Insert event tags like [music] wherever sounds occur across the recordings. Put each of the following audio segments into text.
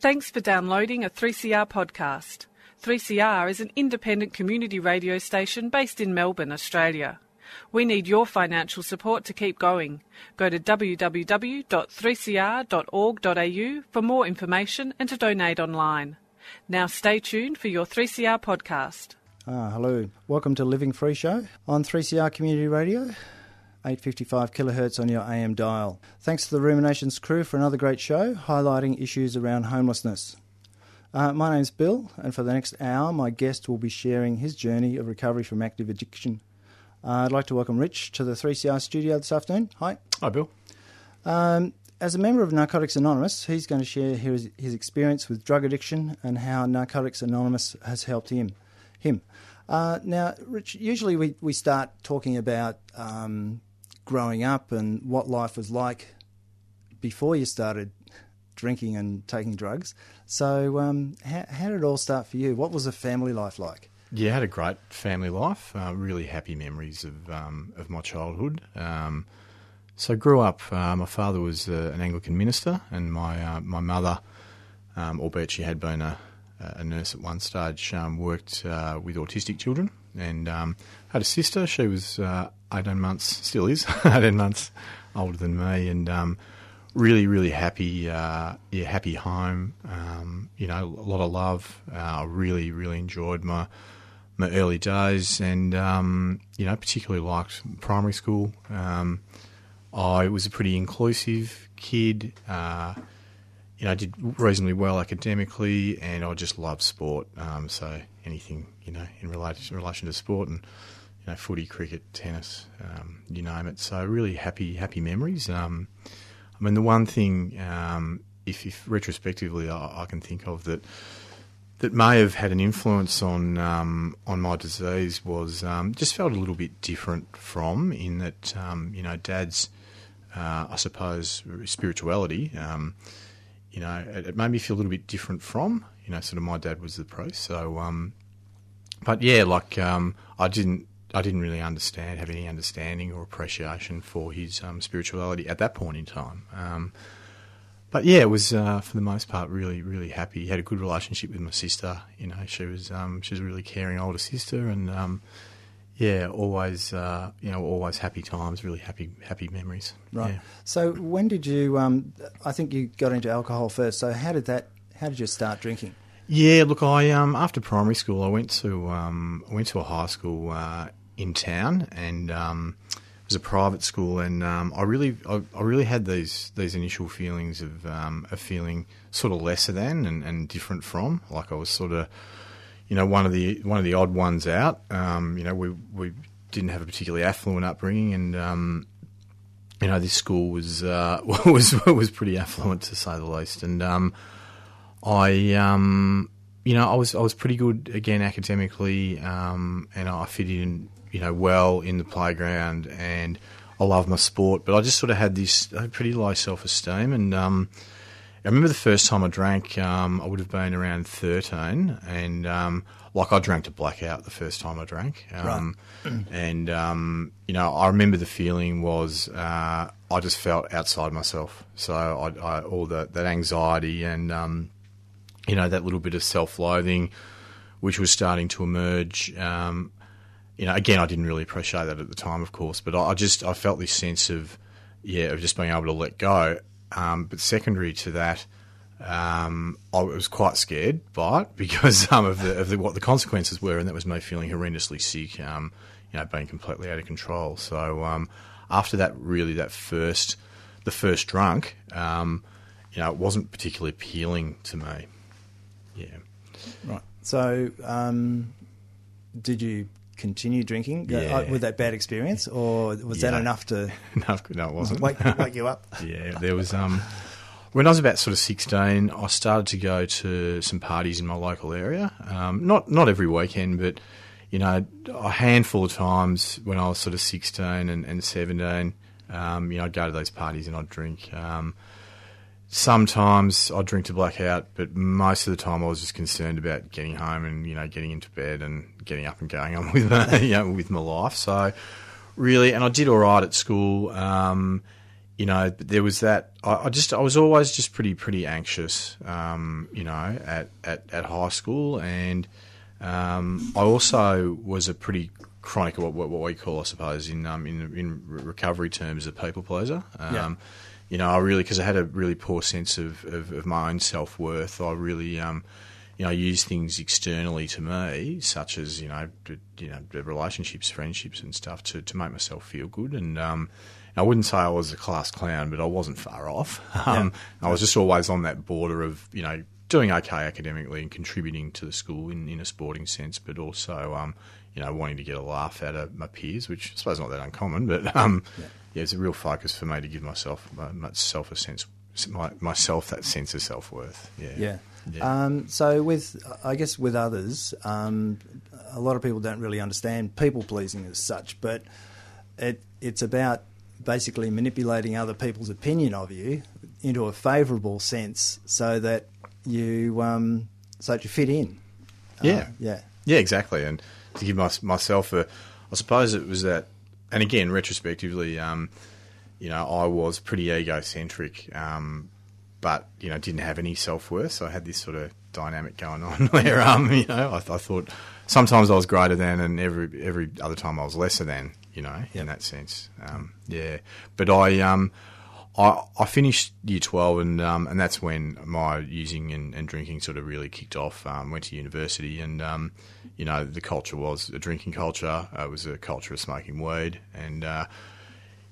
Thanks for downloading a 3CR podcast. 3CR is an independent community radio station based in Melbourne, Australia. We need your financial support to keep going. Go to www.3cr.org.au for more information and to donate online. Now stay tuned for your 3CR podcast. Ah, hello. Welcome to Living Free Show on 3CR Community Radio. 855 kilohertz on your AM dial. Thanks to the Ruminations crew for another great show highlighting issues around homelessness. Uh, my name's Bill, and for the next hour, my guest will be sharing his journey of recovery from active addiction. Uh, I'd like to welcome Rich to the 3CR studio this afternoon. Hi. Hi, Bill. Um, as a member of Narcotics Anonymous, he's going to share his, his experience with drug addiction and how Narcotics Anonymous has helped him. Him. Uh, now, Rich, usually we, we start talking about um, growing up and what life was like before you started drinking and taking drugs. So, um, how, how, did it all start for you? What was the family life like? Yeah, I had a great family life. Uh, really happy memories of um, of my childhood. Um, so, I grew up. Uh, my father was uh, an Anglican minister, and my uh, my mother, um, albeit she had been a, a nurse at one stage, um, worked uh, with autistic children, and um, had a sister. She was uh, 18 months, still is [laughs] 18 months older than me, and um, really, really happy. Uh, yeah, happy home. Um, you know, a lot of love. Uh, I really, really enjoyed my my early days, and um, you know, particularly liked primary school. Um, I was a pretty inclusive kid. Uh, you know, I did reasonably well academically, and I just loved sport. Um, so anything, you know, in relation, in relation to sport and you know, footy, cricket, tennis, um, you name it. So really happy, happy memories. Um, I mean, the one thing, um, if, if, retrospectively I, I, can think of that that may have had an influence on um, on my disease was um, just felt a little bit different from in that um, you know, Dad's, uh, I suppose, spirituality. you know, it, it, made me feel a little bit different from. You know, sort of my dad was the priest, so. but yeah, like I didn't I didn't really understand, have any understanding or appreciation for his um, spirituality at that point in time. Um, but yeah, it was uh, for the most part really, really happy. He had a good relationship with my sister. You know, she was um, she was a really caring older sister, and um, yeah, always uh, you know always happy times, really happy happy memories. Right. Yeah. So when did you? Um, I think you got into alcohol first. So how did that? How did you start drinking? Yeah, look, I um, after primary school, I went to um, I went to a high school uh, in town, and um, it was a private school, and um, I really, I, I, really had these these initial feelings of um, a feeling sort of lesser than and, and, different from, like I was sort of, you know, one of the one of the odd ones out. Um, you know, we we didn't have a particularly affluent upbringing, and um, you know, this school was uh, [laughs] was was pretty affluent to say the least, and um, I um, you know, I was I was pretty good again academically, um, and I fitted in you know, well in the playground, and I love my sport. But I just sort of had this pretty low self esteem, and um, I remember the first time I drank, um, I would have been around thirteen, and um, like I drank to blackout the first time I drank, um, right. and um, you know, I remember the feeling was uh, I just felt outside myself. So I, I all that that anxiety and um, you know that little bit of self loathing which was starting to emerge. Um, you know, again, I didn't really appreciate that at the time, of course, but I just I felt this sense of yeah of just being able to let go. Um, but secondary to that, um, I was quite scared by it [laughs] because um, of, the, of the, what the consequences were, and that was me feeling horrendously sick, um, you know, being completely out of control. So um, after that, really, that first the first drunk, um, you know, it wasn't particularly appealing to me. Right. So, did you continue drinking uh, yeah. uh, with that bad experience, or was yeah. that enough to? [laughs] no, no, it wasn't. Wake, wake you up. [laughs] yeah, there was. Um, when I was about sort of sixteen, I started to go to some parties in my local area. Um, not not every weekend, but you know, a handful of times when I was sort of sixteen and, and seventeen. Um, you know, I'd go to those parties and I'd drink. Um, sometimes I'd drink to blackout, but most of the time I was just concerned about getting home and you know getting into bed and getting up and going on [laughs] with my, you know, with my life. So really, and I did all right at school. Um, you know, but there was that. I, I, just, I was always just pretty, pretty anxious, um, you know, at, at, at high school, and um, I also was a pretty chronic, what, what, we call, I suppose, in um, in, in recovery terms, a people pleaser. Yeah. You know, I really because I had a really poor sense of, of, of my own self worth. I really, um, you know, use things externally to me, such as you know, you know, relationships, friendships, and stuff, to, to make myself feel good. And um, I wouldn't say I was a class clown, but I wasn't far off. [laughs] Um, I was just always on that border of, you know, doing okay academically and contributing to the school in, in a sporting sense, but also, um, you know, wanting to get a laugh out of my peers, which I suppose not that uncommon, but um, yeah. Yeah. it's a real focus for me to give myself myself a sense, my, myself that sense of self worth. Yeah. Yeah. yeah. Um, so with, I guess with others, um, a lot of people don't really understand people pleasing as such, but it, it's about basically manipulating other people's opinion of you into a favourable sense, so that you um, so that you fit in. Yeah, uh, yeah, yeah, exactly. And to give my, myself a, I suppose it was that, and again, retrospectively, um, you know, I was pretty egocentric, um, but you know, didn't have any self worth. So I had this sort of dynamic going on [laughs] where, um, you know, I, I thought sometimes I was greater than, and every every other time I was lesser than you know, yep. in that sense. Um, yeah, but I, um, I, I finished year twelve, and um, and that's when my using and, and drinking sort of really kicked off. Um, went to university, and um, you know, the culture was a drinking culture. Uh, it was a culture of smoking weed, and uh,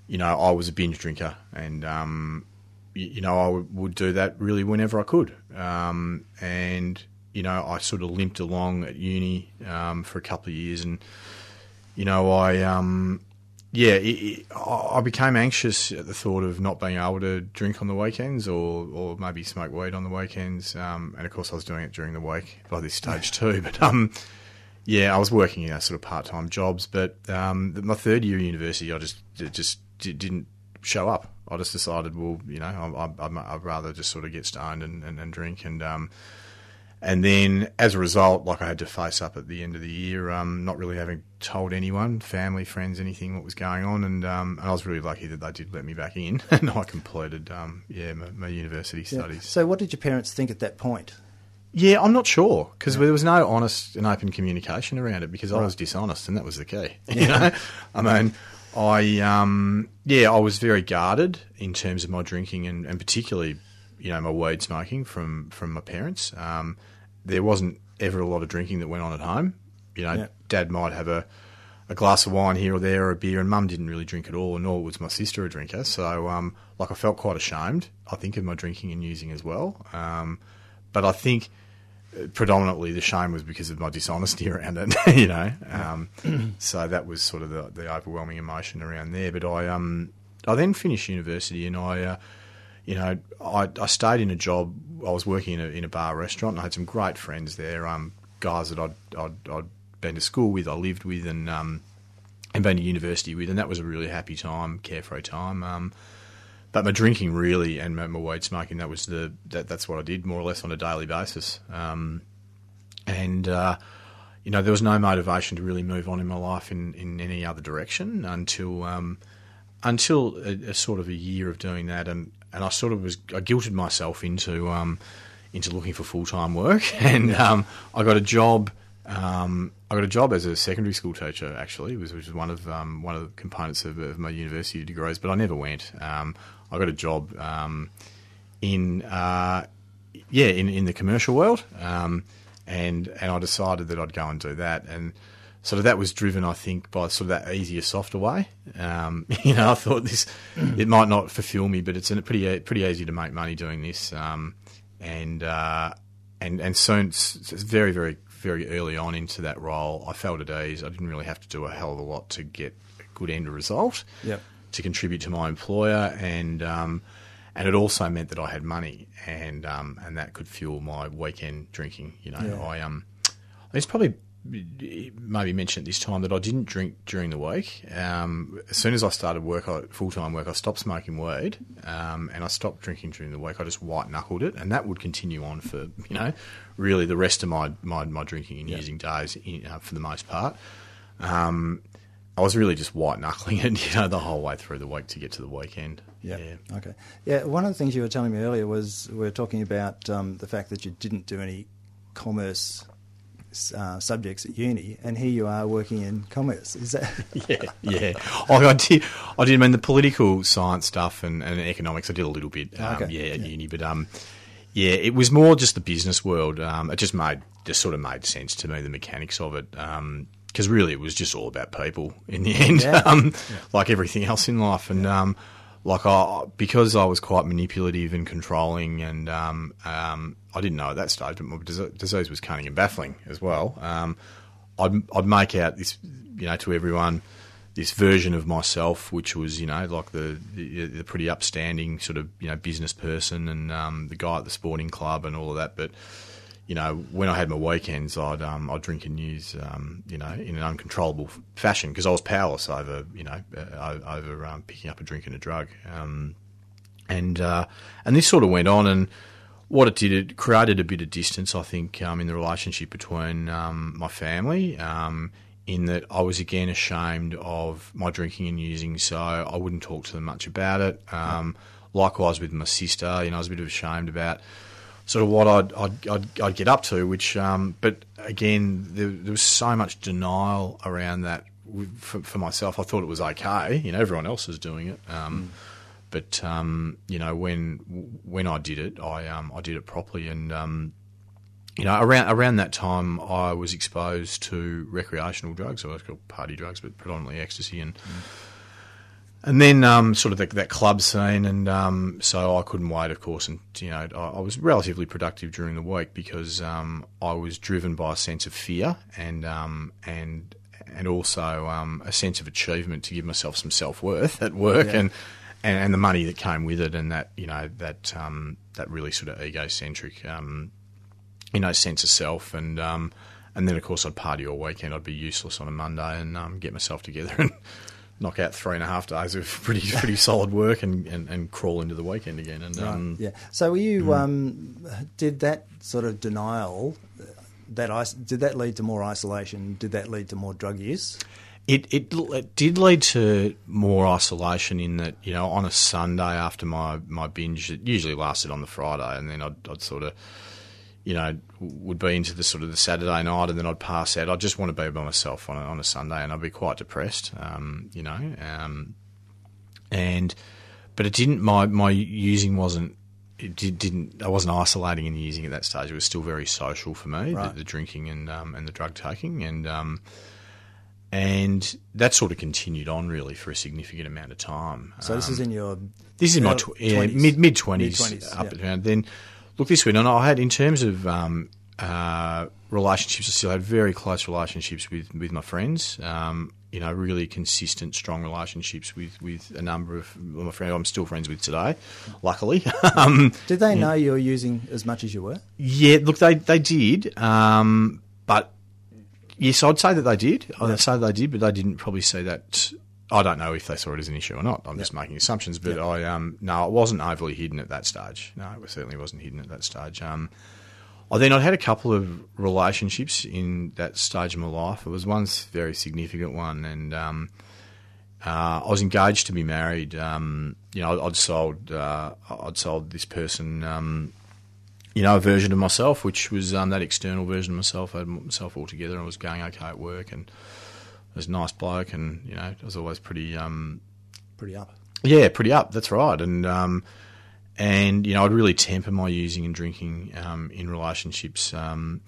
you know, I was a binge drinker, and um, you, you, know, I would do that really whenever I could, and you know, I sort of limped along at uni for a couple of years, and you know, I um, yeah, it, it, I became anxious at the thought of not being able to drink on the weekends or, or maybe smoke weed on the weekends. Um, and of course, I was doing it during the week by this stage too. [laughs] But um, yeah, I was working in you know, sort of part time jobs. But um, my third year of university, I just just didn't show up. I just decided, well, you know, I, would rather just sort of get stoned and, and, and drink and um, and then as a result, like I had to face up at the end of the year, um, not really having told anyone, family, friends, anything what was going on, and, um, and I was really lucky that they did let me back in, [laughs] and I completed, um, yeah, my, my university yeah. studies. So, what did your parents think at that point? Yeah, I'm not sure because yeah. there was no honest and open communication around it because right. I was dishonest, and that was the key. [laughs] Yeah. You know, I mean, I um, yeah, I was very guarded in terms of my drinking and, and particularly you know my weed smoking from from my parents. Um, there wasn't ever a lot of drinking that went on at home. You know, yeah. Dad might have a a glass of wine here or there or a beer, and Mum didn't really drink at all, nor was my sister a drinker. So, um, like, I felt quite ashamed. I think of my drinking and using as well. Um, but I think uh, predominantly the shame was because of my dishonesty [laughs] around it. [laughs] you know, um, [clears throat] so that was sort of the, the overwhelming emotion around there. But I um I then finished university and I. Uh, you know, I, I stayed in a job. I was working in a, in a bar restaurant, and I had some great friends there. Um, guys that I'd, I'd, I'd been to school with, I lived with, and um, and been to university with, and that was a really happy time, carefree time. Um, but my drinking really and my, my weed smoking that was the that, that's what I did more or less on a daily basis. Um, and uh, you know there was no motivation to really move on in my life in, in any other direction until um, until a, a, sort of a year of doing that, and and I sort of was I guilted myself into um, into looking for full time work, [laughs] and um, I got a job. Um, I got a job as a secondary school teacher, actually, which was one of um, one of the components of, of, my university degrees. But I never went. Um, I got a job um, in uh, yeah in, in the commercial world, and and I decided that I'd go and do that and sort of that was driven, I think, by sort of that easier, softer way. Um, [laughs] you know, I thought this it might not fulfil me, but it's in a pretty pretty easy to make money doing this, um, and uh, and and soon, very very very early on into that role, I felt at ease. I didn't really have to do a hell of a lot to get a good end result. Yep. To contribute to my employer, and um, and it also meant that I had money, and um, and that could fuel my weekend drinking. You know, yeah. I um, it's probably maybe mention at this time that I didn't drink during the week. Um, as soon as I started work, full time work, I stopped smoking weed um, and I stopped drinking during the week. I just white knuckled it, and that would continue on for you know really the rest of my my, my drinking and using days in, uh, for the most part. Um, I was really just white knuckling [laughs] it, you know, the whole way through the week to get to the weekend. Yeah. Yeah. Okay. Yeah. One of the things you were telling me earlier was we were talking about um, the fact that you didn't do any commerce uh, subjects at uni, and here you are working in commerce. Is that? [laughs] yeah, yeah. Oh, I did. I did. I mean, the political science stuff and, and economics. I did a little bit. Um, Okay. Yeah, at uni, but um, yeah, it was more just the business world. Um, it just made just sort of made sense to me the mechanics of it. Um, because really, it was just all about people in the [laughs] end. Yeah. Um, like everything else in life, and um, like I because I was quite manipulative and controlling, and um, um, I didn't know at that stage, but my dise- disease was cunning and baffling as well. Um, I'd I'd make out this, you know, to everyone, this version of myself, which was, you know, like the the, the pretty upstanding sort of, you know, business person and um, the guy at the sporting club and all of that. But you know, when I had my weekends, I'd um, I'd drink and use, um, you know, in an uncontrollable fashion because I was powerless over, you know, uh, over um, picking up a drink and a drug. Um, and uh, and this sort of went on, and what it did, it created a bit of distance, I think, um, in the relationship between um, my family. Um, in that I was again ashamed of my drinking and using, so I wouldn't talk to them much about it. Likewise with my sister, you know, I was a bit of ashamed about sort of what I'd I'd, I'd, I'd get up to, which, um, but again, there, there was so much denial around that for, for myself. I thought it was okay, you know, everyone else was doing it. Um, But um, you know, when when I did it, I um, I did it properly, and um, you know, around around that time, I was exposed to recreational drugs, or I call party drugs, but predominantly ecstasy, and and then um, sort of the, that club scene, and um, so I couldn't wait, of course, and you know, I, I was relatively productive during the week because um, I was driven by a sense of fear and um, and and also um, a sense of achievement to give myself some self worth at work, Yeah. and, and and the money that came with it, and that you know that um, that really sort of egocentric um, you know, sense of self, and um, and then of course I'd party all weekend. I'd be useless on a Monday and um, get myself together [laughs] and knock out three and a half days of [laughs] pretty pretty solid work and, and, and crawl into the weekend again. And um, yeah. So were you? Mm. Um, did that sort of denial? that That is, did that lead to more isolation? Did that lead to more drug use? It, it it did lead to more isolation in that you know on a Sunday after my, my binge it usually lasted on the Friday and then I'd, I'd sort of you know would be into the sort of the Saturday night and then I'd pass out. I'd just want to be by myself on a, on a Sunday and I'd be quite depressed, um, you know, um, and but it didn't. My my using wasn't. It did, didn't. I wasn't isolating and using at that stage. It was still very social for me, Right. the, the drinking and um, and the drug taking, and um, and that sort of continued on really for a significant amount of time. So this Um, is in your this is my tw- yeah, mid mid twenties up yeah. and around. Then look this way, and I had in terms of um, uh, relationships, I still had very close relationships with with my friends. Um, you know, really consistent, strong relationships with, with a number of my friends. I'm still friends with today, luckily. [laughs] um, Did they know you were using as much as you were? yeah, look, they they did, um, but yes, I'd say that they did. I'd say they did, but they didn't probably see that. I don't know if they saw it as an issue or not. I'm just making assumptions, but I um, no, it wasn't overly hidden at that stage. No, it certainly wasn't hidden at that stage. Um, I then I'd had a couple of relationships in that stage of my life. It was one very significant one, and um, uh, I was engaged to be married. Um, you know, I'd sold uh, I'd sold this person. Um, you know, a version of myself, which was um, that external version of myself. I had myself all together and I was going okay at work and was a nice bloke and, you know, I was always pretty, um, Pretty up. yeah, pretty up. That's right. And, um, and, you know, I'd really temper my using and drinking um, in relationships. Um,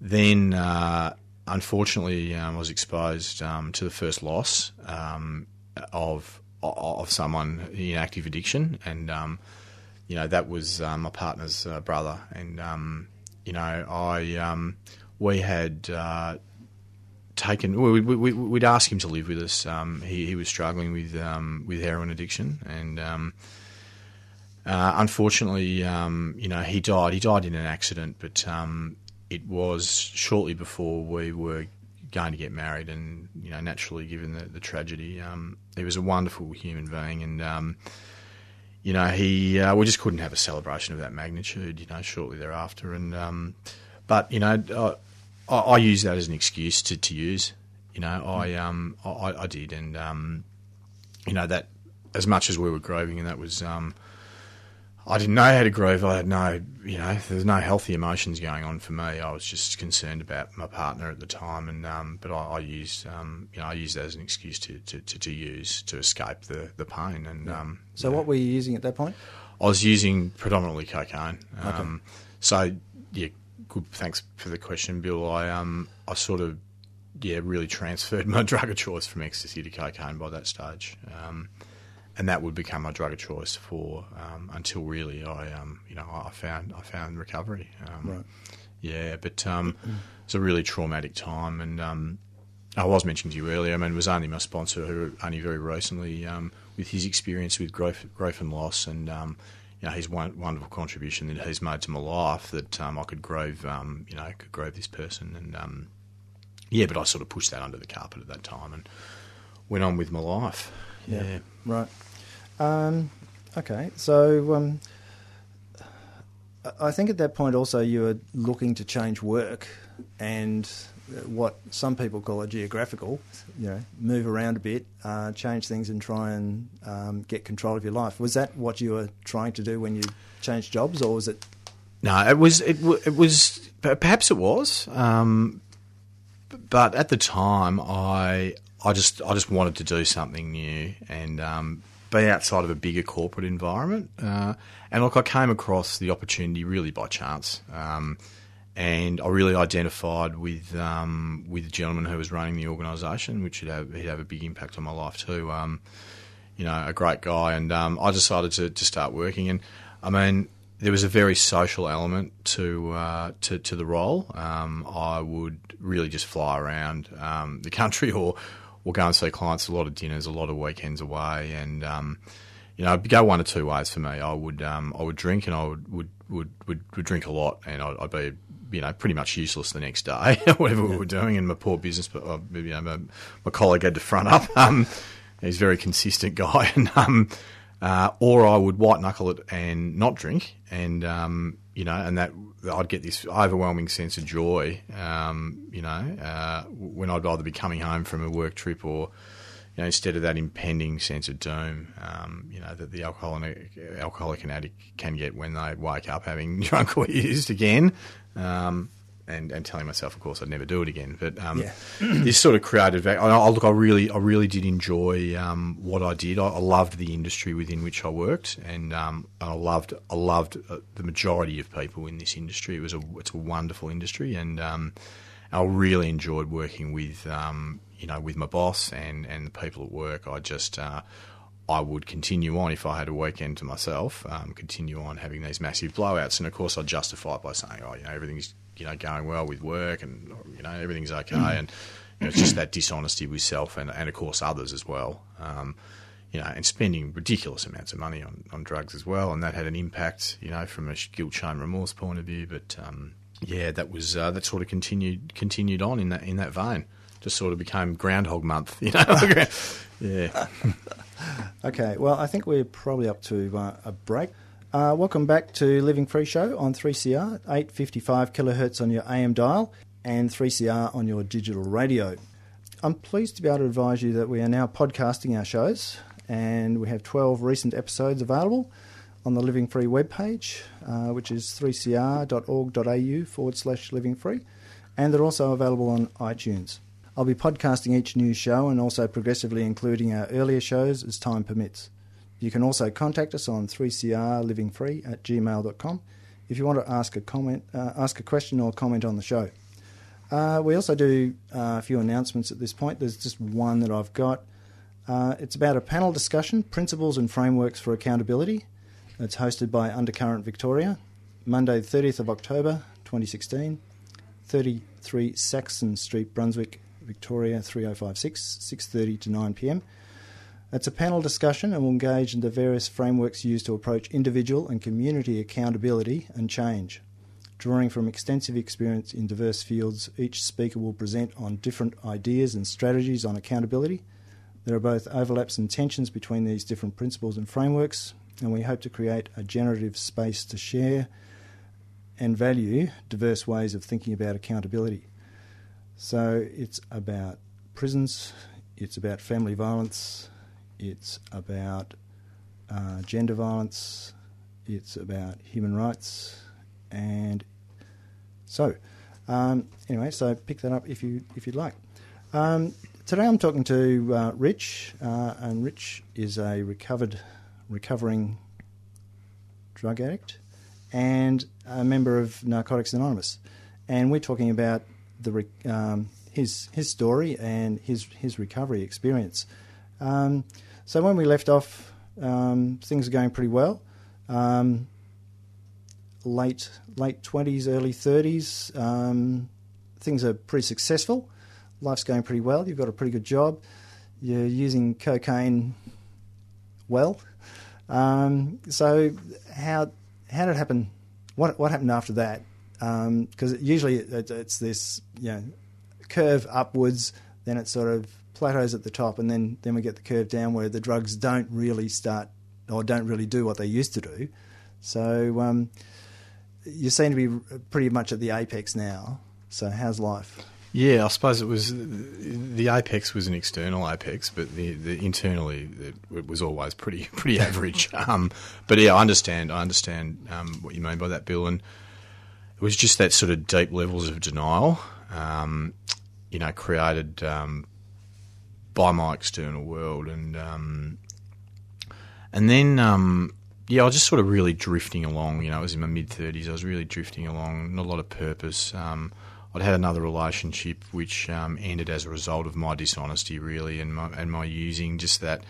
then, uh, unfortunately, um, I was exposed um, to the first loss um, of of someone in active addiction, and um, you know that was um, my partner's uh, brother, and um, you know I um, we had uh, taken we, we, we'd ask him to live with us. Um, he, he was struggling with um, with heroin addiction, and um, uh, unfortunately, um, you know he died. He died in an accident, but um, it was shortly before we were going to get married, and you know naturally, given the, the tragedy, um, he was a wonderful human being, and you know, he uh, we just couldn't have a celebration of that magnitude. You know, shortly thereafter, and but you know, uh, I, I use that as an excuse to, to use. You know, I um I, I did, and um, you know that as much as we were groving, and that was. Um, I didn't know how to grove. I had no, you know, there's no healthy emotions going on for me. I was just concerned about my partner at the time, and um, but I, I used, um, you know, I used that as an excuse to, to, to, to use to escape the, the pain. And um, So, what were you using at that point? I was using predominantly cocaine. Um, So yeah, good. Thanks for the question, Bill. I um I sort of yeah really transferred [laughs] my drug of choice from ecstasy to cocaine by that stage, um, and that would become my drug of choice for um, until really I um you know I found I found recovery. Um, Right. Yeah, but um, it's a really traumatic time, and um, I was mentioning to you earlier. I mean, it was only my sponsor who only very recently, um, with his experience with growth, growth and loss, and um, you know his one, wonderful contribution that he's made to my life, that um, I could grove, um, you know, could grove this person, and um, yeah, but I sort of pushed that under the carpet at that time and went on with my life. Yeah, Right. Um, okay. So, um, I- think at that point also you were looking to change work and what some people call a geographical, you know, move around a bit, uh, change things and try and um, get control of your life. Was that what you were trying to do when you changed jobs or was it? No, it was it, w- it was perhaps it was, um, but at the time I I just I just wanted to do something new and um, be outside of a bigger corporate environment. Uh, and look, I came across the opportunity really by chance, um, and I really identified with um, with the gentleman who was running the organisation, which would have he'd have a big impact on my life too. Um, you know, a great guy, and um, I decided to, to start working. And I mean, there was a very social element to uh, to, to the role. Um, I would really just fly around um, the country [laughs] or or go and see clients. A lot of dinners, a lot of weekends away, and um, you know, it'd go one or two ways for me. I would um, I would drink, and I would would, would, would, drink a lot, and I'd, I'd be you know pretty much useless the next day, [laughs] whatever we were doing. And my poor business, but uh, you know, my, my colleague had to front up. [laughs] Um, he's a very consistent guy, [laughs] and um, uh, or I would white knuckle it and not drink, and um, you know, and that I'd get this overwhelming sense of joy, um, you know, uh, when I'd either be coming home from a work trip or, you know, instead of that impending sense of doom, um, you know, that the alcoholic, alcoholic and addict can get when they wake up having [laughs] drunk or used again. Um, and, and telling myself, of course, I'd never do it again. But um, Yeah. [clears throat] this sort of created. I, I look, I really, I really did enjoy um, what I did. I, I loved the industry within which I worked, and um, I loved, I loved uh, the majority of people in this industry. It was a, it's a wonderful industry, and um, I really enjoyed working with, um, you know, with my boss and and the people at work. I just. Uh, I would continue on if I had a weekend to myself. Um, continue on having these massive blowouts, and of course, I'd justify it by saying, "Oh, you know, everything's you know going well with work, and you know everything's okay." And you know, it's just that dishonesty with self and, and of course others as well. Um, you know, and spending ridiculous amounts of money on, on drugs as well, and that had an impact, you know, from a guilt, shame, remorse point of view. But um, yeah, that was uh, that sort of continued continued on in that in that vein. Just sort of became Groundhog Month, [laughs] you know. [laughs] yeah. [laughs] Okay, well, I think we're probably up to uh, a break. Uh, welcome back to Living Free Show on 3CR, 855 kilohertz on your AM dial and 3CR on your digital radio. I'm pleased to be able to advise you that we are now podcasting our shows and we have 12 recent episodes available on the Living Free webpage, uh, which is 3cr.org.au forward slash living free, and they're also available on iTunes. I'll be podcasting each new show and also progressively including our earlier shows as time permits. You can also contact us on 3crlivingfree at gmail.com if you want to ask a comment, uh, ask a question or comment on the show. Uh, we also do uh, a few announcements at this point. There's just one that I've got. Uh, it's about a panel discussion, Principles and Frameworks for Accountability. It's hosted by Undercurrent Victoria, Monday, 30th of October 2016, 33 Saxon Street, Brunswick, Victoria 3056, 6:30 to 9 p.m. It's a panel discussion and will engage in the various frameworks used to approach individual and community accountability and change. Drawing from extensive experience in diverse fields, each speaker will present on different ideas and strategies on accountability. There are both overlaps and tensions between these different principles and frameworks, and we hope to create a generative space to share and value diverse ways of thinking about accountability. So it's about prisons, it's about family violence, it's about uh, gender violence, it's about human rights, and so um, anyway, so pick that up if you if you'd like. Um, today I'm talking to uh, Rich, uh, and Rich is a recovered, recovering drug addict and a member of Narcotics Anonymous, and we're talking about the um, his his story and his his recovery experience. Um, so when we left off, um, things are going pretty well. Um, late late twenties, early thirties, um, things are pretty successful. Life's going pretty well. You've got a pretty good job. You're using cocaine well. So how how did it happen? What what happened after that? Because usually it, it's this you know curve upwards, then it sort of plateaus at the top, and then then we get the curve down where the drugs don't really start or don't really do what they used to do. So um, you seem to be pretty much at the apex now. So how's life? Yeah, I suppose it was the apex was an external apex, but the, the internally it, it, was always pretty [laughs] pretty average. um, but yeah, I understand. I understand um, what you mean by that, Bill. And it was just that sort of deep levels of denial, um, you know, created um, by my external world, and um, and then um, yeah, I was just sort of really drifting along. You know, I was in my mid thirties. I was really drifting along, not a lot of purpose. Um, I'd had another relationship which um, ended as a result of my dishonesty, really, and my and my using just that.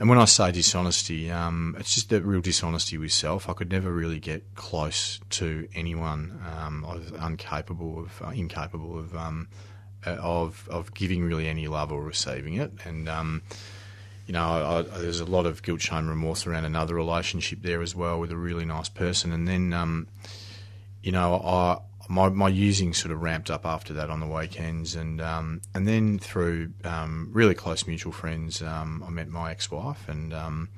And when I say dishonesty, um, it's just that real dishonesty with self. I could never really get close to anyone. Um, I was incapable of uh, incapable of um, uh, of of giving really any love or receiving it, and um, you know, I, I, there's a lot of guilt, shame, remorse around another relationship there as well with a really nice person. And then, um, you know, I, my, my using sort of ramped up after that on the weekends. And, um, and then through um, really close mutual friends, um, I met my ex wife. And, um,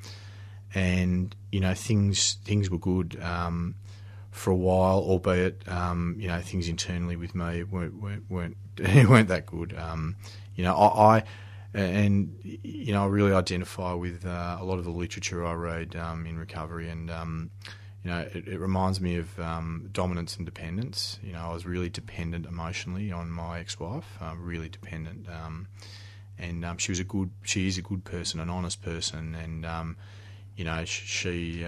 and, you know, things, things were good um, for a while, albeit, you know, things internally with me weren't, weren't, weren't, [laughs] weren't that good. you know, I, I and you know I really identify with uh, a lot of the literature I read um, in recovery, and um, you know it, it, reminds me of um, dominance and dependence. You know I was really dependent emotionally on my ex-wife, uh, really dependent, um, and um, she was a good, she is a good person, an honest person, and um, you know she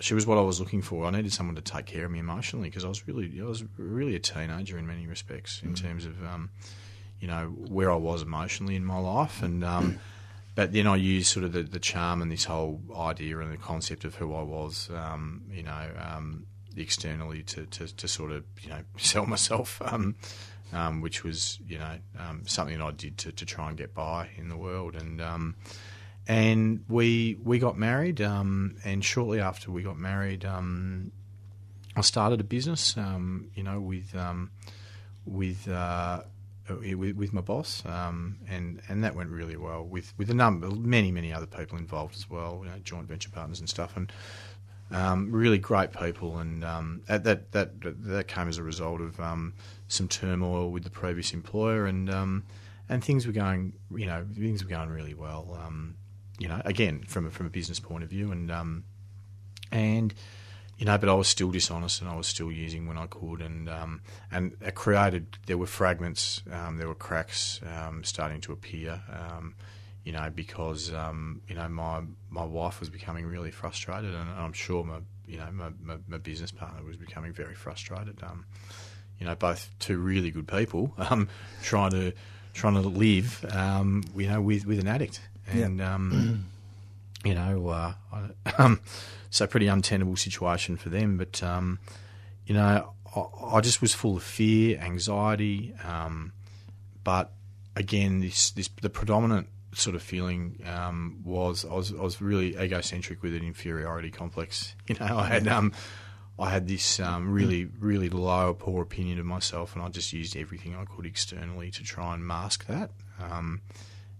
she was what I was looking for. I needed someone to take care of me emotionally because I was really I was really a teenager in many respects in mm-hmm. terms of you know where I was emotionally in my life, and um, but then I used sort of the, the charm and this whole idea and the concept of who I was, um, you know, um, externally to, to, to, sort of you know [laughs] sell myself, um, um, which was you know um, something I did to, to try and get by in the world, and and we we got married, and shortly after we got married, I started a business, you know, with with uh, with, with my boss, um, and and that went really well with with a number, many many other people involved as well, you know, joint venture partners and stuff, and um, really great people, and um, that that that came as a result of um, some turmoil with the previous employer, and um, and things were going, you know, things were going really well, um, you know, again from a, from a business point of view, and and you know, but I was still dishonest and I was still using when I could, and um, and it created there were fragments, um, there were cracks um, starting to appear, um, you know, because um, you know my my wife was becoming really frustrated, and I'm sure my you know my, my, my business partner was becoming very frustrated. Um, you know, both two really good people [laughs] trying to trying to live, you know, with with an addict, and [clears throat] you know, uh, I, so pretty untenable situation for them. But um, you know, I, I, just was full of fear, anxiety. Um, but again, this, this the predominant sort of feeling um, was I was I was really egocentric with an inferiority complex. [laughs] You know, I had um, I had this um, really really low, poor opinion of myself, and I just used everything I could externally to try and mask that.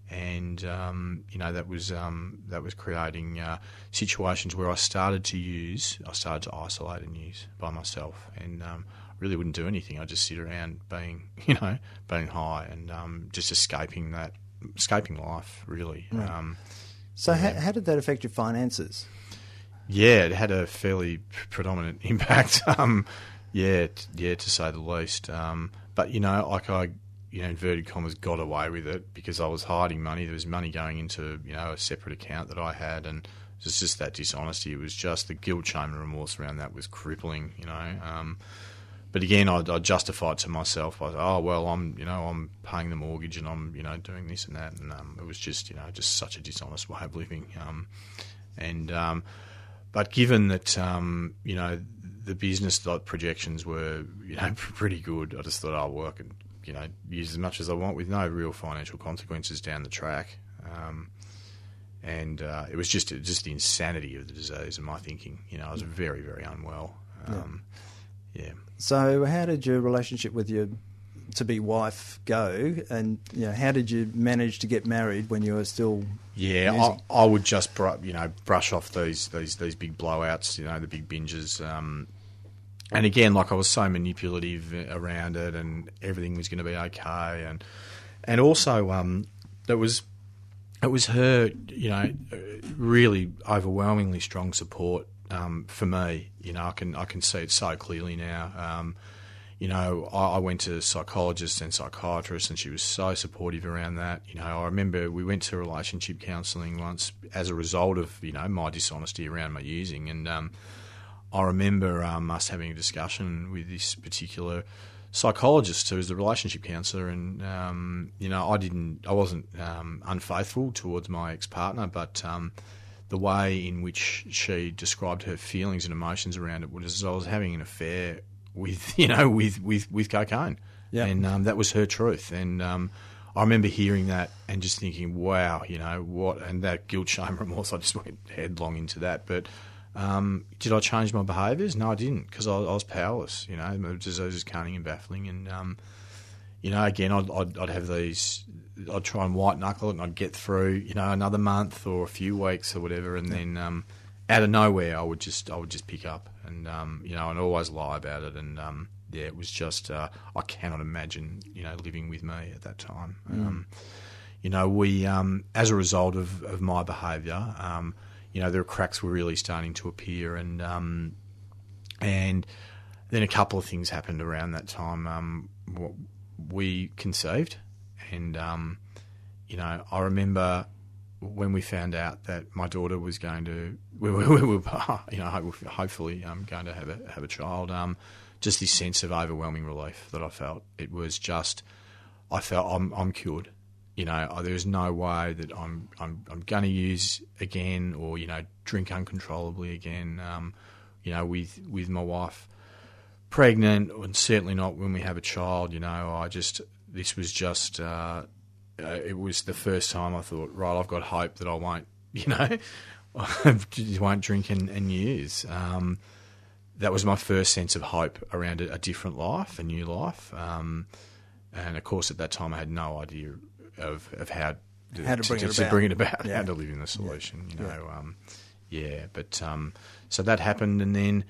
And um, you know that was um, that was creating uh, situations where I started to use, I started to isolate and use by myself, and um, really wouldn't do anything. I'd just sit around being, [laughs] you know, being high and um, just escaping that, escaping life, really. Right. Um, So how, how did that affect your finances? Yeah, it had a fairly predominant [laughs] impact. Um, yeah, yeah, to say the least. Um, but you know, like I, you know, inverted commas, got away with it because I was hiding money. There was money going into you know a separate account that I had, and it was just that dishonesty. It was just the guilt, shame, and remorse around that was crippling. You know. Um, but again, I, I justify it to myself. I oh well, I'm you know I'm paying the mortgage and I'm you know doing this and that, and um, it was just you know just such a dishonest way of living. Um, and um, but given that um, you know the business projections were you know [laughs] pretty good, I just thought, oh well, I can you know use as much as I want with no real financial consequences down the track. Um, and uh, it was just just the insanity of the disease and my thinking. You know, I was very very unwell. Um, yeah. yeah. So, how did your relationship with your to be wife go, and you know, how did you manage to get married when you were still? Yeah, I, I, would just br- you know brush off these these these big blowouts, you know, the big binges. Um, and again, like I was so manipulative around it, and everything was going to be okay, and and also um, it was it was her, you know, really overwhelmingly strong support um, for me. You know, I can I can see it so clearly now. Um, you know, I, I, went to psychologists and psychiatrists, and she was so supportive around that. You know, I remember we went to relationship counselling once as a result of you know my dishonesty around my using, and um, I remember um, us having a discussion with this particular psychologist who was the relationship counsellor, and um, you know, I didn't, I wasn't um, unfaithful towards my ex partner, but um, the way in which she described her feelings and emotions around it was as I was having an affair with [laughs] you know with with with cocaine, yeah. and um, that was her truth. And um, I remember hearing that and just thinking, wow, you know what? And that guilt, shame, [laughs] remorse. I just went headlong into that. But um, did I change my behaviours? No, I didn't because I, I, was powerless. You know, it was, it was cunning and baffling, and um, you know, again, I'd, I'd, I'd have these I'd try and white knuckle it, and I'd get through, you know, another month or a few weeks or whatever, and yeah. then um, out of nowhere, I would just I would just pick up, and um, you know, and always lie about it, and um, yeah, it was just uh, I cannot imagine, you know, living with me at that time. Mm. Um, you know, we um, as a result of, of my behaviour, um, you know, the cracks were really starting to appear, and and then a couple of things happened around that time. we conceived and um, you know, I remember when we found out that my daughter was going to, [laughs] we were, we were you know, hopefully um, going to have a have a child. Um, just this sense of overwhelming relief that I felt. It was just, I felt I'm I'm cured. You know, there's no way that I'm I'm I'm going to use again or you know drink uncontrollably again. Um, you know, with with my wife pregnant, and certainly not when we have a child. You know, I just this was just uh, uh, it was the first time I thought, right, I've got hope that I won't, [laughs] you know, I [laughs] won't drink and, and use. Um, that was my first sense of hope around a, a different life, a new life. Um, and of course, at that time, I had no idea of, of how, how to, to, bring, to, it to bring, it about, yeah. how to live in the solution. Yeah. You know, yeah. Um, yeah but um, so that happened, and then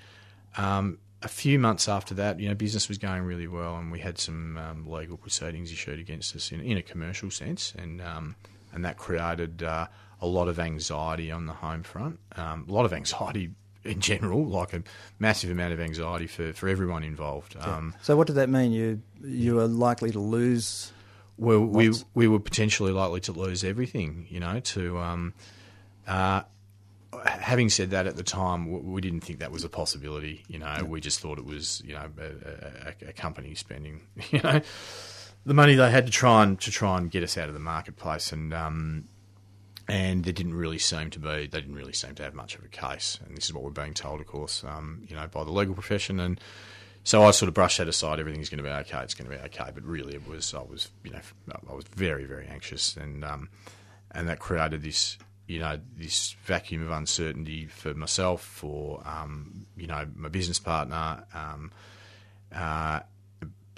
um, a few months after that, you know, business was going really well, and we had some um, legal proceedings issued against us in, in a commercial sense, and um, and that created uh, a lot of anxiety on the home front, um, a lot of anxiety [laughs] in general, like a massive amount of anxiety for, for everyone involved. Um, so, what did that mean? You you were likely to lose. Well, we we were potentially likely to lose everything, you know, to um, uh, having said that, at the time, we didn't think that was a possibility. You know, we just thought it was, you know, a, a, a, company spending, [laughs] you know, the money they had to try and to try and get us out of the marketplace, and um, and there didn't really seem to be, they didn't really seem to have much of a case, and this is what we're being told, of course, um, you know, by the legal profession, and so I sort of brushed that aside. Everything's going to be okay. It's going to be okay, but really, it was I was, you know, I was very very anxious, and um, and that created this you know this vacuum of uncertainty for myself, for um, you know my business partner, um, uh,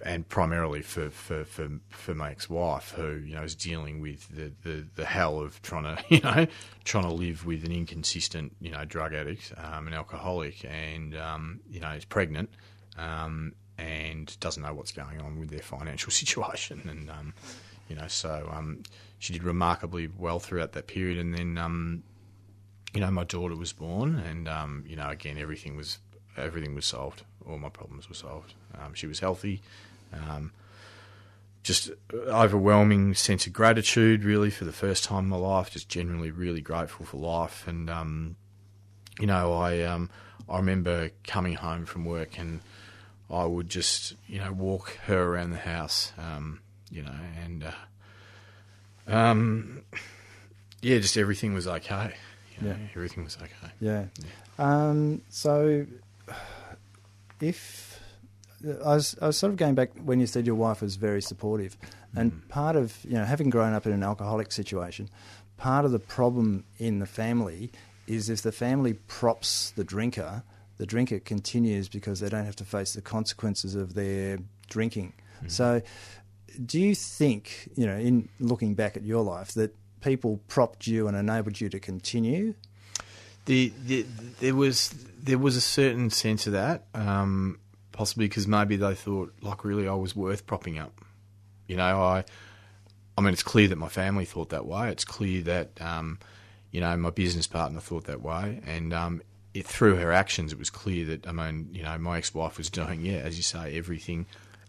and primarily for, for, for, for my ex-wife, who you know is dealing with the, the, the hell of trying to [laughs] you know trying to live with an inconsistent you know drug addict, um, an alcoholic, and um, you know is pregnant. Um, and doesn't know what's going on with their financial [laughs] situation, and um, You know, so um, she did remarkably well throughout that period, and then um, you know my daughter was born, and um, you know again everything was everything was solved. All my problems were solved. Um, she was healthy. Just overwhelming sense of gratitude, really, for the first time in my life. Just generally really grateful for life, and you know, I um, I remember coming home from work and I would just you know walk her around the house, um, you know, and uh, um, yeah, just everything was okay. You know, Yeah. everything was okay. Yeah. Um, so, if I was, I was sort of going back when you said your wife was very supportive, and part of you know having grown up in an alcoholic situation, part of the problem in the family is if the family props the drinker, the drinker continues because they don't have to face the consequences of their drinking. So, do you think you know in looking back at your life that people propped you and enabled you to continue? The, the there was there was a certain sense of that, um, possibly because maybe they thought like really I was worth propping up. You know, I I mean it's clear that my family thought that way. It's clear that um, you know my business partner thought that way, and um, it, through her actions, it was clear that I mean you know my ex-wife was doing yeah, as you say, everything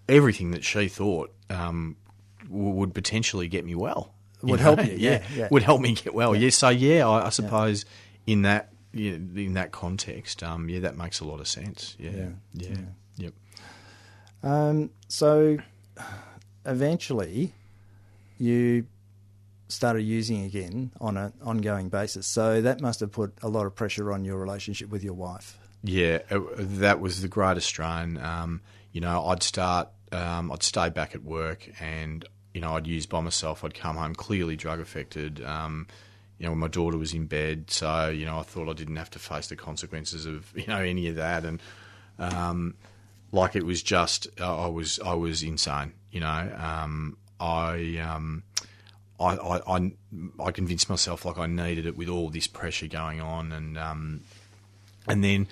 everything that she thought um, w- would potentially get me well. Would help you, [laughs] yeah, yeah. would help me get well. Yeah, so yeah, I, I suppose in that yeah, in that context, um, yeah, that makes a lot of sense. Yeah, Yeah, yeah, yeah. yep. Um, so eventually, you started using again on an ongoing basis. So that must have put a lot of pressure on your relationship with your wife. Yeah, uh, that was the greatest strain. Um, you know, I'd start, um, I'd stay back at work, and you know, I'd use by myself. I'd come home clearly drug affected. Um, you know, my daughter was in bed, so you know, I thought I didn't have to face the consequences of [laughs] you know any of that, and um, like it was just I was I was insane. You know, um, I. I, I, I, I convinced myself like I needed it with all this pressure going on, and um, and then,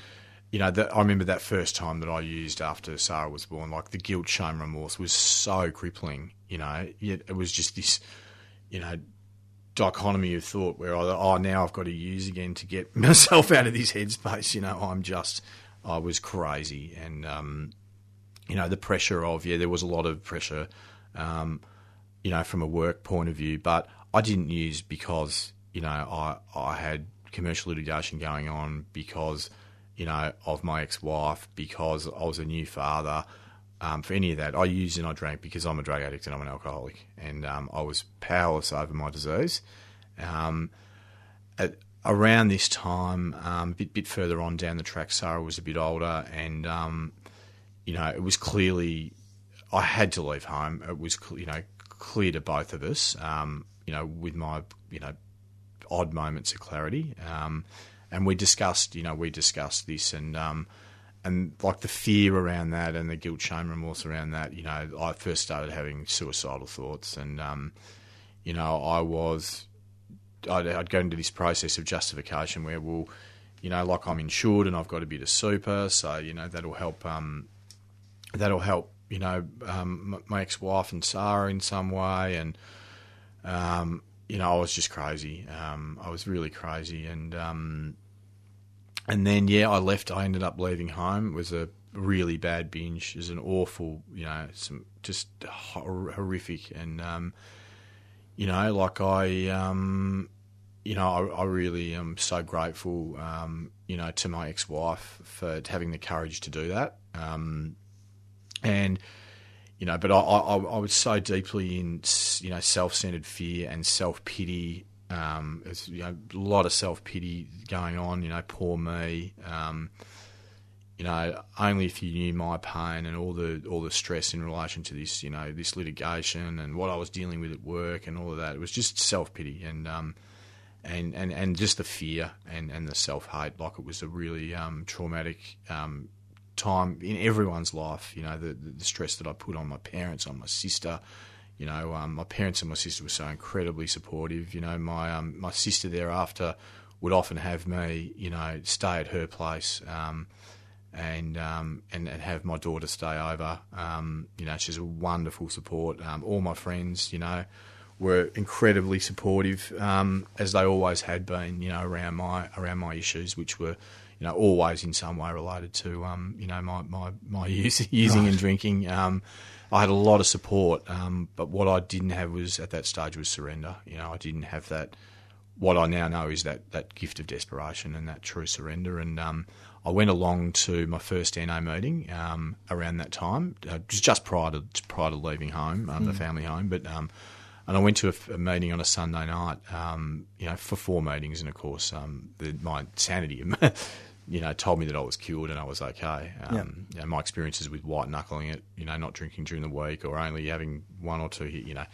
you know, that, I remember that first time that I used after Sarah was born, like the guilt, shame, remorse was so crippling. You know, yet it was just this, you know, dichotomy of thought where I, oh, now I've got to use again to get [laughs] myself out of this headspace. You know, I'm just, I was crazy, and um, you know, the pressure of yeah, there was a lot of pressure. Um, you know, from a work point of view. But I didn't use because, you know, I, I had commercial litigation going on because, you know, of my ex wife, because I was a new father. Um, for any of that, I used and I drank because I'm a drug addict and I'm an alcoholic, and um, I was powerless over my disease. Um, at, around this time, um, a bit bit further on down the track, Sarah was a bit older, and um, you know, it was clearly I had to leave home. It was you know clear to both of us. Um, you know, with my you know odd moments of clarity, um, and we discussed you know we discussed this and. Um, and like the fear around that and the guilt, shame, remorse around that, you know, I first started having suicidal thoughts, and um, you know, I was, I'd, I'd go into this process of justification where, well, you know, like I'm insured and I've got a bit of super, so you know that'll help. Um, that'll help. You know, um, my ex-wife and Sarah in some way, and um, you know, I was just crazy. Um, I was really crazy, and um, and then yeah, I left. I ended up leaving home. It was a really bad binge. It was an awful, you know, some just hor- horrific, and um, you know, like I, um, you know, I, I really am so grateful, you know, to my ex-wife for having the courage to do that. And you know, but I, I, I was so deeply in, you know, self-centered fear and self-pity. Um, there's you know, a lot of self-pity going on. You know, poor me. Um, you know, only if you knew my pain and all the all the stress in relation to this, you know, this litigation and what I was dealing with at work and all of that. It was just self-pity and um, and, and, and just the fear and, and the self-hate. Like it was a really um, traumatic um, time in everyone's life. You know, the, the stress that I put on my parents, on my sister. You know, um, my parents and my sister were so incredibly supportive. You know, my um, my sister thereafter would often have me, you know, stay at her place. Um, and um, and and have my daughter stay over. Um, you know, she's a wonderful support. Um, all my friends, you know, were incredibly supportive, um, as they always had been. You know, around my around my issues, which were you know, always in some way related to, um, you know, my, my, my [laughs] use, using right. and drinking. Um, I had a lot of support, um, but what I didn't have was at that stage was surrender. You know, I didn't have that. What I now know is that that gift of desperation and that true surrender. And um, I went along to my first NA meeting um, around that time, uh, just prior to prior to leaving home, mm. the hmm. family home. But um, and I went to a, a, meeting on a Sunday night, um, you know, for four meetings, and of course, um, the, my sanity [laughs] you know, told me that I was cured and I was okay. Um, you know, my experiences with white knuckling it, you know, not drinking during the week or only having one or two, you know,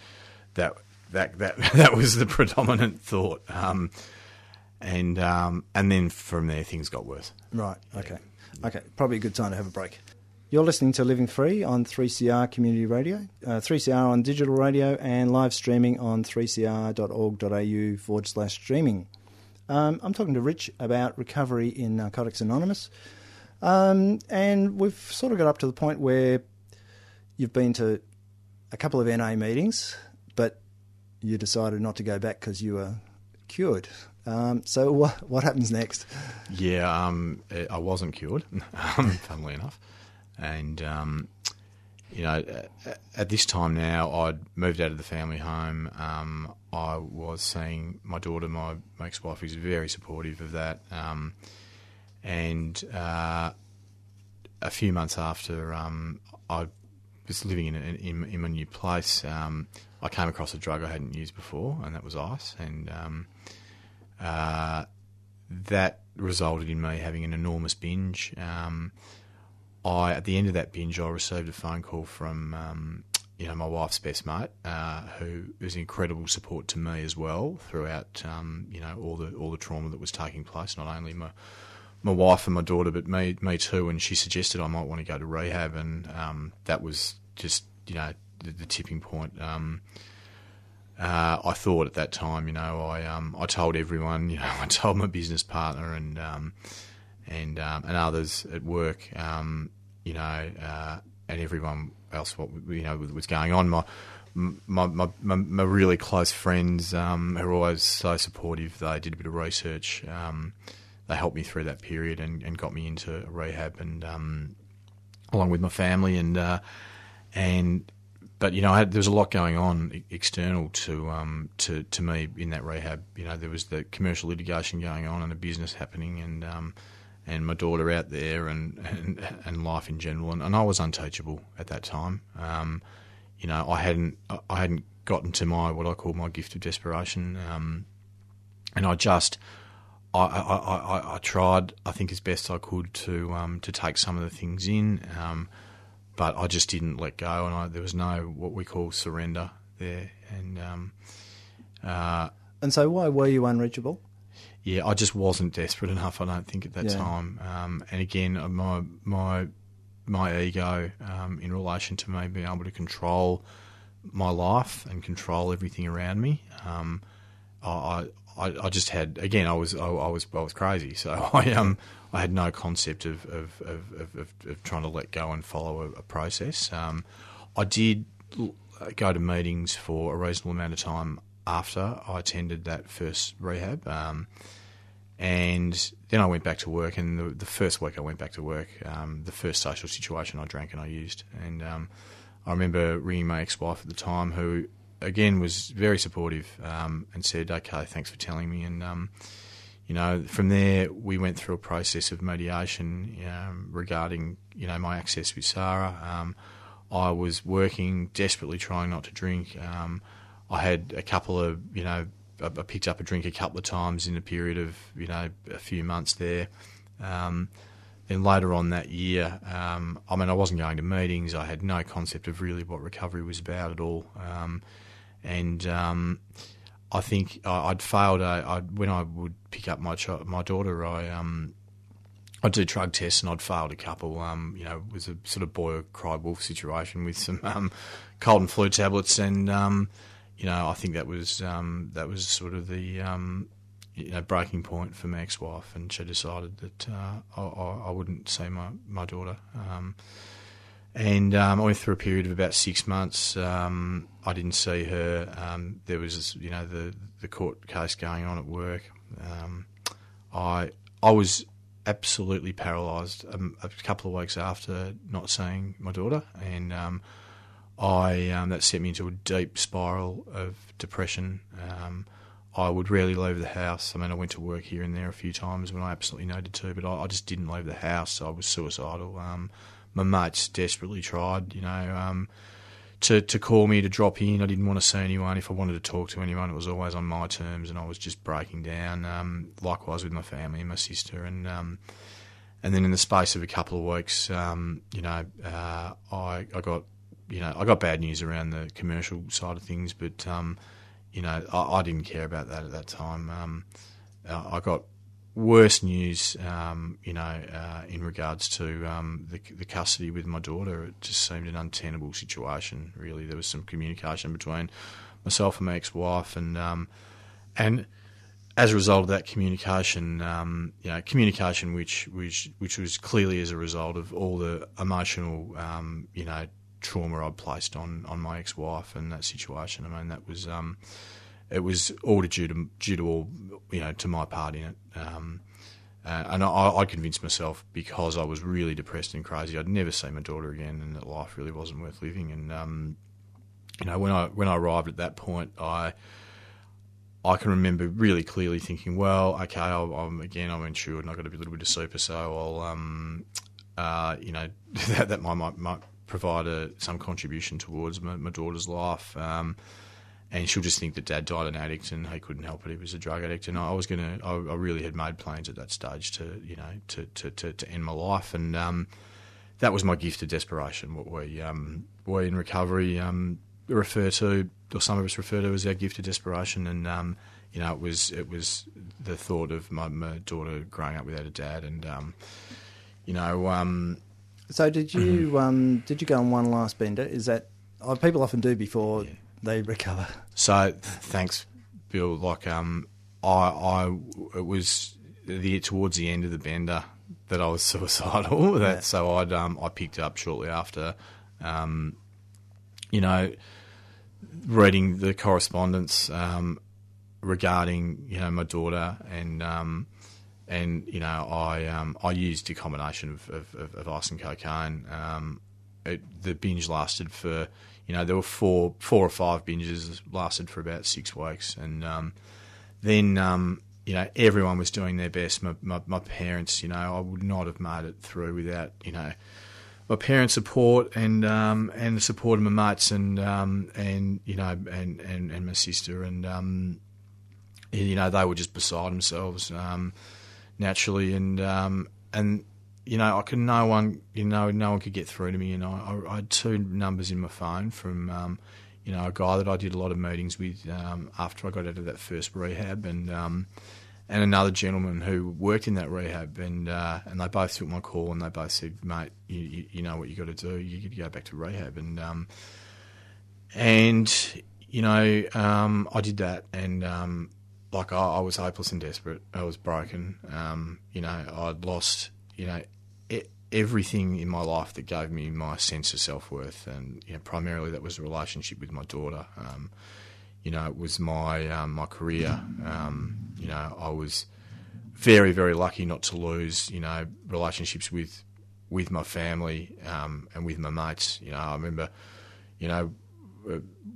that that that [laughs] that was the predominant thought. Um, and um, and then from there things got worse. Right. Okay. Yeah. Okay. Probably a good time to have a break. You're listening to Living Free on 3CR Community Radio, uh, 3CR on digital radio, and live streaming on 3cr.org.au forward slash streaming. Um, I'm talking to Rich about recovery in Narcotics Anonymous. Um, and we've sort of got up to the point where you've been to a couple of NA meetings, but you decided not to go back because you were cured. Um, so [laughs] what, what happens next? Yeah, um, I wasn't cured, [laughs] funnily enough. And um, you know, at this time now, I'd moved out of the family home. Um, I was seeing my daughter, my, ex-wife, who's very supportive of that. Um, and uh, a few months after um, I was living in, in, in my new place, um, I came across a drug I hadn't used before, and that was ice. And um, uh, that resulted in me having an enormous binge. Um, I at the end of that binge, I received a phone call from um, you know my wife's best mate, uh, who was incredible support to me as well throughout um, you know all the all the trauma that was taking place. Not only my my wife and my daughter, but me me too. And she suggested I might want to go to rehab, and um, that was just you know the, the tipping point. Um, uh, I thought at that time, you know, I um, I told everyone, [laughs] you know, I told my business partner and um, and um, and others at work, um, you know, uh, and everyone else what you know was going on. My my, my, my, really close friends um, are always so supportive. They did a bit of research. Um, they helped me through that period and, and got me into rehab and um, along with my family and uh, and but you know had, there was a lot going on external to um, to to me in that rehab. You know there was the commercial litigation going on and a business happening and um, and my daughter out there and, and, and life in general. And, and, I was unteachable at that time. Um, you know, I hadn't I hadn't gotten to my what I call my gift of desperation, um, and I just I, I, I, I, tried I think as best I could to um, to take some of the things in, um, but I just didn't let go, and there was no what we call surrender there, and um, uh, and so why were you unreachable? Yeah, I just wasn't desperate enough. I don't think at that yeah. time. Um, and again, uh, my my my ego um, in relation to me being able to control my life and control everything around me. Um, I, I I just had again I was I, I, was I was crazy. So [laughs] I um I had no concept of of, of, of, of trying to let go and follow a, a process. Um, I did go to meetings for a reasonable amount of time after I attended that first rehab. Um, and then I went back to work, and the, the first week I went back to work, um, the first social situation I drank and I used. And um, I remember ringing my ex wife at the time, who again was very supportive um, and said, Okay, thanks for telling me. And, um, you know, from there we went through a process of mediation um, regarding, you know, my access with Sarah. Um, I was working, desperately trying not to drink. I had a couple of, you know, I, picked up a drink a couple of times in a period of, you know, a few months there. Um, then later on that year, um, I mean, I wasn't going to meetings. I had no concept of really what recovery was about at all. Um, and um, I think I, would failed. I, I'd, when I would pick up my my daughter, I um, I'd do drug tests and I'd failed a couple. Um, you know, it was a sort of boy cried wolf situation with some um, cold and flu tablets and um, you know, I think that was um, that was sort of the um, you know breaking point for my ex-wife, and she decided that uh, I, I, wouldn't see my my daughter. Um, and um, I went through a period of about six months. Um, I didn't see her. Um, there was, you know, the the court case going on at work. I I was absolutely paralysed um, a couple of weeks after not seeing my daughter, and um, I that sent me into a deep spiral of depression. I would rarely leave the house. I mean, I went to work here and there a few times when I absolutely needed to, but I, I just didn't leave the house. I was suicidal my mates desperately tried, you know, um, to to call me to drop in. I didn't want to see anyone. If I wanted to talk to anyone, it was always on my terms, and I was just breaking down. Um, likewise with my family and my sister, and um, and then in the space of a couple of weeks, um, you know, uh, I I got you know I got bad news around the commercial side of things, but um, you know I, I, didn't care about that at that time. Um, uh, I got worse news, um, you know, uh, in regards to um, the, the, custody with my daughter. It just seemed an untenable situation. Really, there was some communication between myself and my ex-wife, and um, and as a result of that communication, um, you know, communication which which which was clearly as a result of all the emotional, um, you know, trauma I'd placed on on my ex-wife and that situation. I mean, that was um, it was all due to due to all you know to my part in it. Um, uh, and I, I, convinced myself because I was really depressed and crazy, I'd never see my daughter again, and that life really wasn't worth living. And um, you know, when I when I arrived at that point, I I can remember really clearly thinking, well, okay, i am again I'm insured and I've got to be a little bit of super, so I'll um, uh, you know [laughs] that that might might provide a, some contribution towards my, my daughter's life. Um, and she'll just think that dad died an addict and he couldn't help it. He was a drug addict, and I was gonna. I, I really had made plans at that stage to, you know, to to, to, to end my life, and um, that was my gift of desperation. What we um, we in recovery um, refer to, or some of us refer to as our gift of desperation, and um, you know, it was it was the thought of my, my daughter growing up without a dad, and um, you know. So did you um, did you go on one last bender? Is that oh, people often do before yeah they recover. So thanks, Bill. Like um, I, I it was the towards the end of the bender that I was [laughs] suicidal. that yeah. so I'd um, I picked up shortly after. Um, you know, reading the correspondence um, regarding you know my daughter and um, and you know I um, I used a combination of, of, of ice and cocaine. Um, it, the binge lasted for you know, there were four, four or five binges lasted for about six weeks, and um, then um, you know everyone was doing their best. My, my, my, parents, you know, I would not have made it through without you know my parents' support and um, and the support of my mates and um, and you know and, and, and my sister and um, you know they were just beside themselves um, naturally and and you know, I could no one, you know, no one could get through to me. And I, I had two numbers in my phone from, um, you know, a guy that I did a lot of meetings with um, after I got out of that first rehab, and um, and another gentleman who worked in that rehab, and uh, and they both took my call, and they both said, "Mate, you, you, you know what you got to do. You got to go back to rehab." And um, and you know, um, I did that, and um, like I, I, was hopeless and desperate. I was broken. you know, I'd lost you know, everything in my life that gave me my sense of self worth, and you know, primarily that was a relationship with my daughter. Um, you know, it was my um, my career. Um, you know, I was very very lucky not to lose. You know, relationships with with my family um, and with my mates. You know, I remember, you know,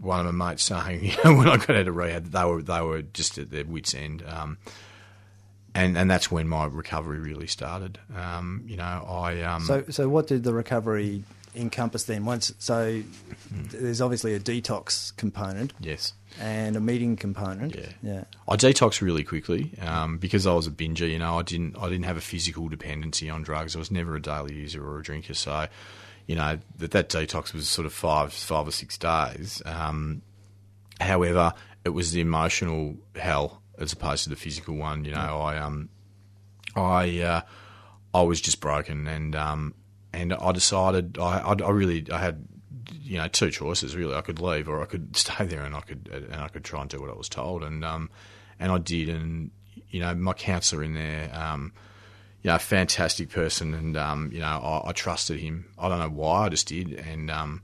one of my mates saying, [laughs] you know, when I got out of rehab, they were they were just at their wits' end. Um, and and that's when my recovery really started. Um, you know, I um, so so what did the recovery encompass then? Once so, mm. there's obviously a detox component. Yes. And a meeting component. Yeah. Yeah. I detoxed really quickly um, because I was a binger. You know, I didn't I didn't have a physical dependency on drugs. I was never a daily user or a drinker. So, you know, that that detox was sort of five five or six days. Um, however, it was the emotional hell as opposed to the physical one. You know, I um, I uh, I was just broken, and um, and I decided I, I, I really I had you know two choices really. I could leave or I could [laughs] stay there, and I could and I could try and do what I was told, and um, and I did, and you know, my counsellor in there, um, you know, fantastic person, and um, you know, I, I, trusted him. I don't know why, I just did, and um,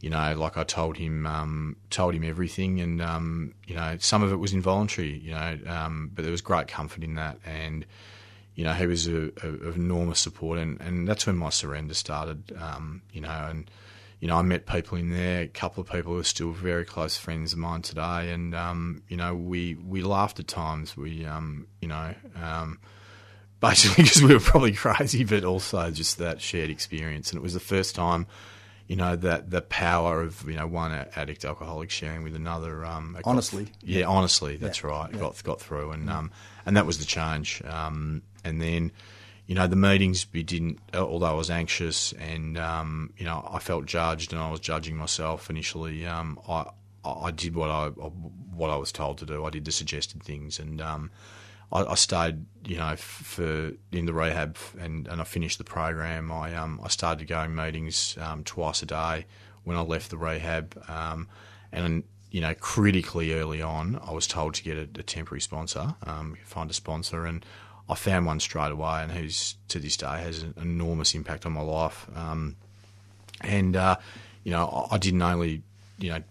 you know, like I told him, um, told him everything, and um, you know, some of it was involuntary, you know, um, but there was great comfort in that, and you know, he was a, a, enormous support, and, and that's when my surrender started, um, you know, and you know, I met people in there, a couple of people who are still very close friends of mine today, and um, you know, we we laughed at times, we, um, you know basically [laughs] because we were probably [laughs] crazy, but also just that shared experience. And it was the first time, you know, that the power of you know one addict alcoholic sharing with another. Um, honestly, got, yeah, honestly, that's yeah. right. Yeah. Got got through, and um, and that was the change. Um, and then. You know the meetings. We didn't. Although I was anxious, and um, you know I felt judged, and I was judging myself initially. Um, I I did what I what I was told to do. I did the suggested things, and um, I, I stayed, you know, for in the rehab and, and I finished the program. I um, I started going meetings um, twice a day when I left the rehab, um, and you know, critically early on, I was told to get a, a temporary sponsor, um, find a sponsor, and I found one straight away, and who's to this day has an enormous impact on my life. Um, and uh, you know, I, I didn't only you know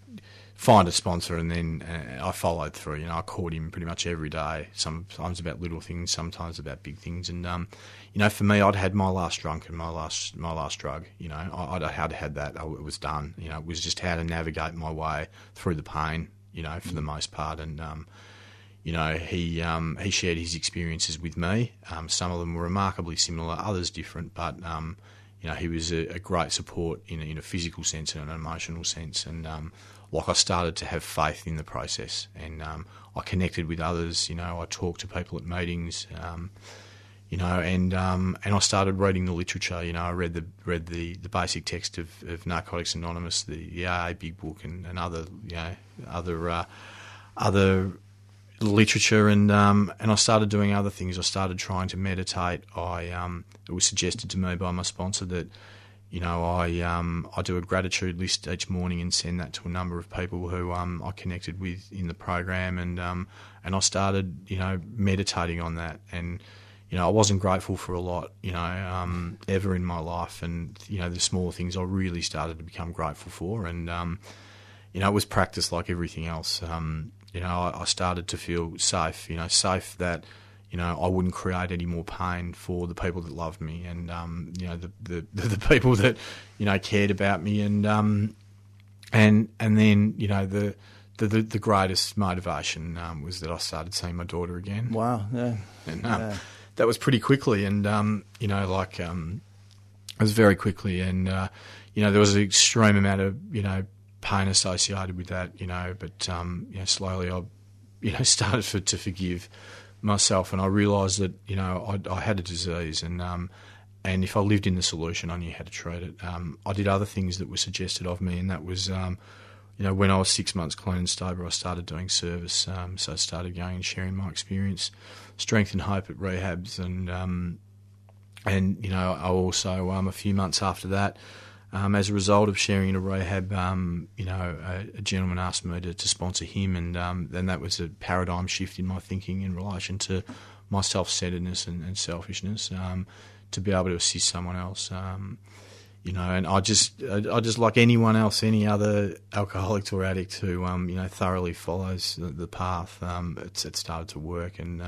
find a sponsor, and then uh, I followed through. You know, I called him pretty much every day. Sometimes about little things, sometimes about big things. And um, you know, for me, I'd had my last drunk and my last my last drug. You know, I, would had had that. It was done. You know, it was just how to navigate my way through the pain. You know, for the most part, and um, you know, he um, he shared his experiences with me. Um, some of them were remarkably similar, others different, but um, you know, he was a, a great support in a, in a physical sense and an emotional sense, and um, like I started to have faith in the process, and um, I connected with others. You know, I talked to people at meetings. Um, you know, and um, and I started reading the literature. You know, I read the read the, the basic text of, of Narcotics Anonymous, the, the AA Big Book, and, and other you know other uh, other literature, and um, and I started doing other things. I started trying to meditate. I um, it was suggested to me by my sponsor that you know, I um, I do a gratitude list each morning and send that to a number of people who um, I connected with in the program, and um, and I started, you know, meditating on that, and you know, I wasn't grateful for a lot, you know, um, ever in my life, and you know, the smaller things I really started to become grateful for, and you know, it was practice like everything else. Um, you know, I, I started to feel safe, you know, safe that you know, I wouldn't create any more pain for the people that loved me and, um, you know, the, the, [laughs] the, people that, you know, cared about me. And, um, and, and then, you know, the, the, the, greatest motivation um, was that I started seeing my daughter again. Wow. Yeah. And um, yeah. that was pretty quickly. And, um, you know, like, um, it was very quickly. And, uh, you know, there was an extreme amount of, you know, pain associated with that, you know, but, um, you know, slowly I, you know, [laughs] started for, to forgive myself, and I realised that you know I, I, had a disease, and um, and if I lived in the solution, I knew how to treat it. Um, I did other things that were suggested of me, and that was. Um, you know, when I was six months clean and sober, I started doing service. Um, so I started going and sharing my experience, strength and hope at rehabs, and um, and you know, I also um, a few months after that, um, as a result of sharing in a rehab, um, you know, a, a, gentleman asked me to, to sponsor him, and um, then that was a paradigm shift in my thinking in relation to my self-centeredness and, and selfishness um, to be able to assist someone else. Um, you know, and I just, I, I, just like anyone else, any other alcoholic or addict who, um, you know, thoroughly follows the, the path. it's it started to work, and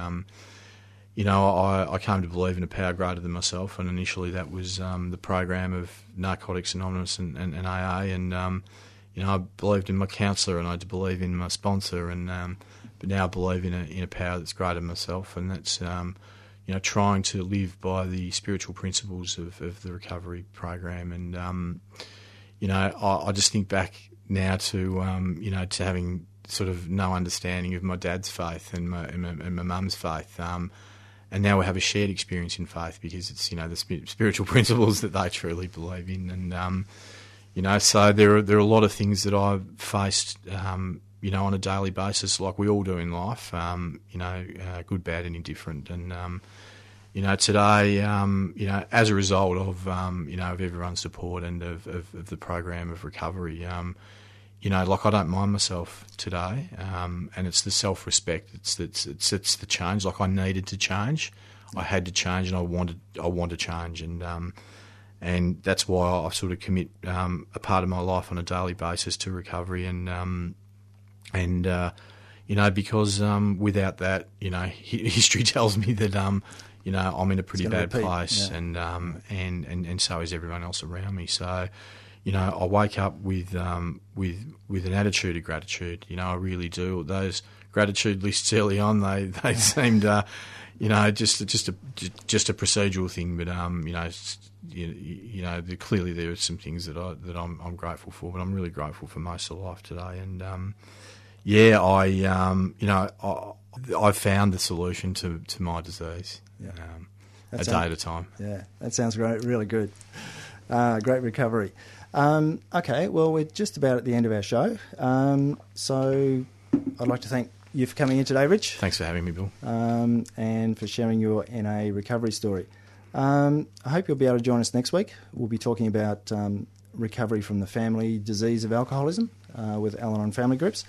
you know, I, I came to believe in a power greater than myself, and initially that was um, the program of Narcotics Anonymous and, and, and AA, and um, you know, I believed in my counsellor and I believe in my sponsor, and um, but now I believe in a in a power that's greater than myself, and that's um, you know trying to live by the spiritual principles of, of the recovery program, and um, you know, I, I, just think back now to um, you know to having sort of no understanding of my dad's faith and my and my, and my mum's faith. Um, and now we have a shared experience in faith because it's you know the spiritual [laughs] principles that they truly believe in, and um, you know so there are there are a lot of things that I've faced um, you know on a daily basis, like we all do in life, um, you know, uh, good, bad, and indifferent, and um, you know today, um, you know, as a result of um, you know of everyone's support and of, of, of the program of recovery you know, like I don't mind myself today, um, and it's the self respect. It's, it's it's it's the change. Like I needed to change, I had to change, and I wanted I want to change, and um, and that's why I sort of commit um, a part of my life on a daily basis to recovery, and um, and uh, you know because um, without that, you know, [laughs] history tells me that um, you know I'm in a pretty bad repeat, place, yeah. and um, and and and so is everyone else around me. So you know, I wake up with um, with with an attitude of gratitude. You know, I really do. Those gratitude lists [laughs] early on, they they seemed, uh, you know, just just a just a procedural thing. But um, you know, you, you know, there, clearly there are some things that I that I'm I'm grateful for. But I'm really grateful for most of life today. And um, yeah, I um, you know, I, I've found the solution to to my disease. Yeah. Um, a That day at a time. Yeah, that sounds great. Really good. Uh, great recovery. Um, okay, well, we're just about at the end of our show. Um, so I'd like to thank you for coming in today, Rich, Thanks for having me, Bill. um, and for sharing your NA recovery story. Um, I hope you'll be able to join us next week. We'll be talking about um, recovery from the family disease of alcoholism uh, with Al Anon Family Groups.